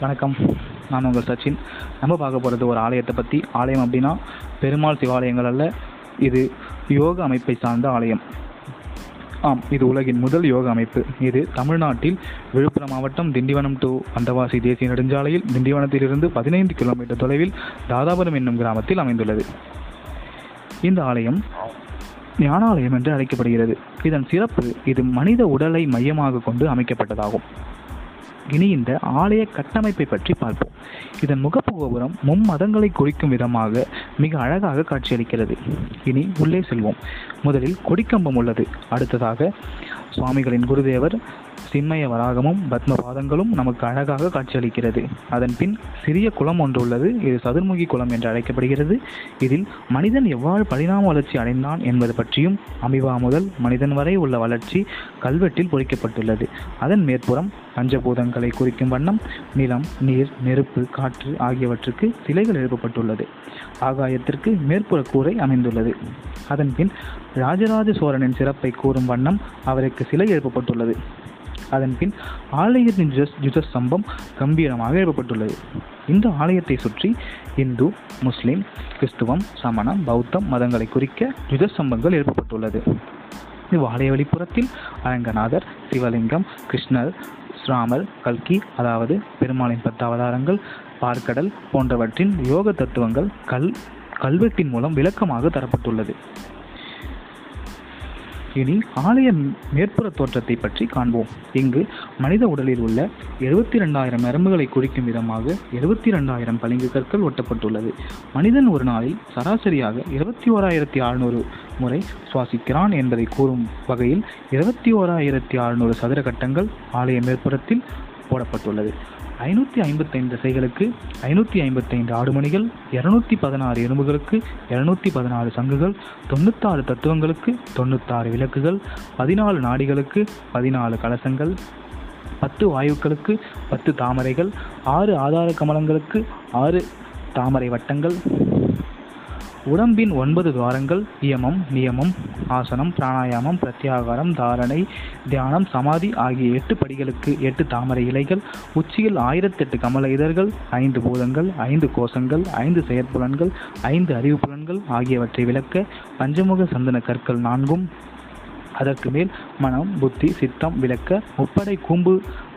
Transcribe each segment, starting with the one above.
வணக்கம். நான் உங்கள் சச்சின். நம்ம பார்க்க போகிறது ஒரு ஆலயத்தை பற்றி ஆலயம் அப்படின்னா பெருமாள் சிவாலயங்கள் அல்ல இது யோக அமைப்பை சார்ந்த ஆலயம். ஆம் இது உலகின் முதல் யோக அமைப்பு. இது தமிழ்நாட்டில் விழுப்புரம் மாவட்டம் திண்டிவனம் டு வந்தவாசி தேசிய நெடுஞ்சாலையில் திண்டிவனத்திலிருந்து பதினைந்து கிலோமீட்டர் தொலைவில் தாதாபுரம் என்னும் கிராமத்தில் அமைந்துள்ளது. இந்த ஆலயம் ஞானாலயம் என்று அழைக்கப்படுகிறது. இதன் சிறப்பு இது மனித உடலை மையமாக கொண்டு அமைக்கப்பட்டதாகும். இனி இந்த ஆலய கட்டமைப்பை பற்றி பார்ப்போம். இதன் முகப்பு கோபுரம் மும்மதங்களை குறிக்கும் விதமாக மிக அழகாக காட்சியளிக்கிறது. இனி உள்ளே செல்வோம். முதலில் கொடிக்கம்பம் உள்ளது. அடுத்ததாக சுவாமிகளின் குருதேவர் சிம்மய வராகமும் பத்ம பாதங்களும் நமக்கு அழகாக காட்சியளிக்கிறது. அதன் பின் சிறிய குளம் ஒன்று உள்ளது. இது சதுர்முகி குளம் என்று அழைக்கப்படுகிறது. இதில் மனிதன் எவ்வாறு பரிணாம வளர்ச்சி அடைந்தான் என்பது பற்றியும் அமிவா முதல் மனிதன் வரை உள்ள வளர்ச்சி கல்வெட்டில் பொறிக்கப்பட்டுள்ளது. அதன் மேற்புறம் பஞ்சபூதங்களை குறிக்கும் வண்ணம் நிலம் நீர் நெருப்பு காற்று ஆகியவற்றுக்கு சிலைகள் எழுப்பப்பட்டுள்ளது. ஆகாயத்திற்கு மேற்புற கூரை அமைந்துள்ளது. அதன் பின் ராஜராஜ சோழனின் சிறப்பை கூறும் வண்ணம் அவருக்கு சிலை எழுப்பப்பட்டுள்ளது. அதன் பின் ஆலயத்தின் யுதஸ்தம்பம் கம்பீரமாக எழுப்பப்பட்டுள்ளது. இந்த ஆலயத்தை சுற்றி இந்து முஸ்லிம் கிறிஸ்துவம் சமணம் பௌத்தம் மதங்களை குறிக்க யுதஸ்தம்பங்கள் எழுப்பப்பட்டுள்ளது. இவ்வாலய வெளிப்புறத்தில் அரங்கநாதர் சிவலிங்கம் கிருஷ்ணர் ஸ்ராமர் கல்கி அதாவது பெருமாளின் பத்து அவதாரங்கள் பார்க்கடல் போன்றவற்றின் யோக தத்துவங்கள் கல் கல்வெட்டின் மூலம் விளக்கமாக தரப்பட்டுள்ளது. இனி ஆலய மேற்புற தோற்றத்தை பற்றி காண்போம். இங்கு மனித உடலில் உள்ள எழுபத்தி ரெண்டாயிரம் நரம்புகளை குறிக்கும் விதமாக எழுபத்தி ரெண்டாயிரம் பளிங்கு கற்கள் ஒட்டப்பட்டுள்ளது. மனிதன் ஒரு நாளில் சராசரியாக இருபத்தி ஓராயிரத்தி அறுநூறு முறை சுவாசிக்கிறான் என்பதை கூறும் வகையில் இருபத்தி ஓராயிரத்தி அறுநூறு சதுர கட்டங்கள் ஆலய மேற்புறத்தில் போடப்பட்டுள்ளது. ஐநூற்றி ஐம்பத்தைந்து திசைகளுக்கு ஐநூற்றி ஐம்பத்தைந்து ஆடுமணிகள் இரநூத்தி பதினாறு எறும்புகளுக்கு இரநூத்தி பதினாறு சங்குகள் தொண்ணூத்தாறு தத்துவங்களுக்கு தொண்ணூத்தாறு விளக்குகள் பதினாலு நாடிகளுக்கு பதினாலு கலசங்கள் பத்து வாயுக்களுக்கு பத்து தாமரைகள் ஆறு ஆதார கமலங்களுக்கு ஆறு தாமரை வட்டங்கள் உடம்பின் ஒன்பது துவாரங்கள் நியமம் நியமம் ஆசனம் பிராணாயாமம் பிரத்யாகாரம் தாரணை தியானம் சமாதி ஆகிய எட்டு படிகளுக்கு எட்டு தாமரை இலைகள் உச்சியில் ஆயிரத்தெட்டு கமல இதழ்கள் ஐந்து பூதங்கள் ஐந்து கோஷங்கள் ஐந்து செயற்புலன்கள் ஐந்து அறிவு புலன்கள் ஆகியவற்றை விளக்க பஞ்சமுக சந்தன கற்கள் நான்கும். அதற்கு மேல் மனம் புத்தி சித்தம் விளக்க முப்படை கூம்பு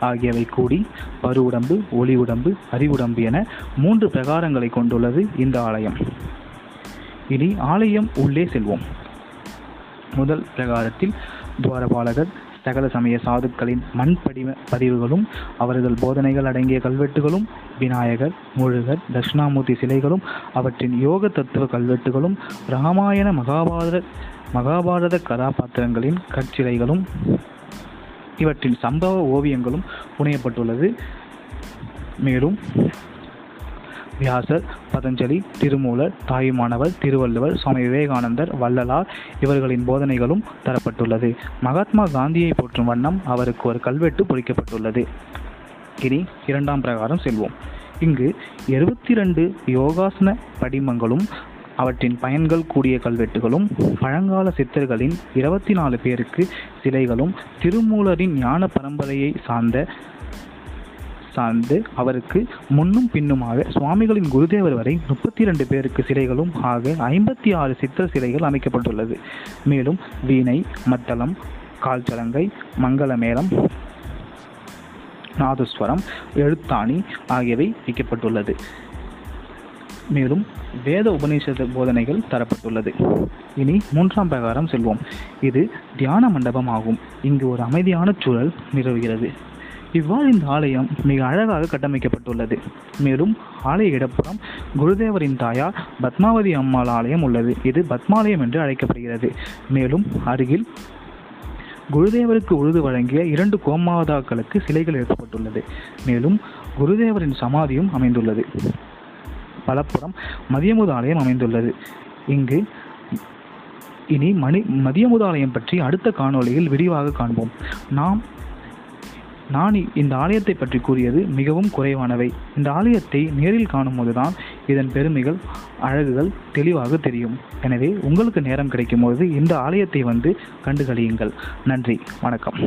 ஆகியவை கூடி பரு உடம்பு ஒளி உடம்பு அறிவுடம்பு என மூன்று பிரகாரங்களை கொண்டுள்ளது இந்த ஆலயம். இனி ஆலயம் உள்ளே செல்வோம். முதல் பிரகாரத்தில் துவாரபாலகர் சகல சமய சாதுக்களின் மண் படிவ பதிவுகளும் அவர்கள் போதனைகள் அடங்கிய கல்வெட்டுகளும் விநாயகர் முழுகர் தட்சிணாமூர்த்தி சிலைகளும் அவற்றின் யோக தத்துவ கல்வெட்டுகளும் ராமாயண மகாபாரத மகாபாரத கதாபாத்திரங்களின் கற்சிலைகளும் இவற்றின் சம்பவ ஓவியங்களும் புனையப்பட்டுள்ளது. மேலும் வியாசர் பதஞ்சலி திருமூலர் தாயுமானவர் திருவள்ளுவர் சுவாமி விவேகானந்தர் வள்ளலார் இவர்களின் போதனைகளும் தரப்பட்டுள்ளது. மகாத்மா காந்தியை போற்றும் வண்ணம் அவருக்கு ஒரு கல்வெட்டு பொறிக்கப்பட்டுள்ளது. இனி இரண்டாம் பிரகாரம் செல்வோம். இங்கு இருபத்தி ரெண்டு யோகாசன படிமங்களும் அவற்றின் பயன்கள் கூடிய கல்வெட்டுகளும் பழங்கால சித்தர்களின் இருபத்தி நாலு பேருக்கு சிலைகளும் திருமூலரின் ஞான பரம்பரையை சார்ந்த சார்ந்து அவருக்கு முன்னும் பின்னுமாக சுவாமிகளின் குருதேவர் வரை முப்பத்தி இரண்டு பேருக்கு சிலைகளும் ஆக ஐம்பத்தி ஆறு சித்திர சிலைகள் அமைக்கப்பட்டுள்ளது. மேலும் வீணை மத்தளம் கால்சலங்கை மங்களமேளம் நாதஸ்வரம் எழுத்தாணி ஆகியவை வைக்கப்பட்டுள்ளது. மேலும் வேத உபநிஷத போதனைகள் தரப்பட்டுள்ளது. இனி மூன்றாம் பிரகாரம் செல்வோம். இது தியான மண்டபம் ஆகும் இங்கு ஒரு அமைதியான சூழல் நிலவுகிறது. இவ்வாறு இந்த ஆலயம் மிக அழகாக கட்டமைக்கப்பட்டுள்ளது. மேலும் ஆலய இடப்புறம் குருதேவரின் தாயார் பத்மாவதி அம்மாள் ஆலயம் உள்ளது. இது பத்மாலயம் என்று அழைக்கப்படுகிறது. மேலும் அருகில் குருதேவருக்கு உழுது வழங்கிய இரண்டு கோமாதாக்களுக்கு சிலைகள் எழுப்பப்பட்டுள்ளது மேலும் குருதேவரின் சமாதியும் அமைந்துள்ளது. வலப்புறம் மதியமுது ஆலயம் அமைந்துள்ளது. இங்கு இனி மணி மதியமுதாலயம் பற்றி அடுத்த காணொளியில் விரிவாக காண்போம். நாம் நான் இந்த ஆலயத்தை பற்றி கூறியது மிகவும் குறைவானவை. இந்த ஆலயத்தை நேரில் காணும்போதுதான் இதன் பெருமைகள் அழகுகள் தெளிவாக தெரியும். எனவே உங்களுக்கு நேரம் கிடைக்கும்போது இந்த ஆலயத்தை வந்து கண்டுகளியுங்கள். நன்றி வணக்கம்.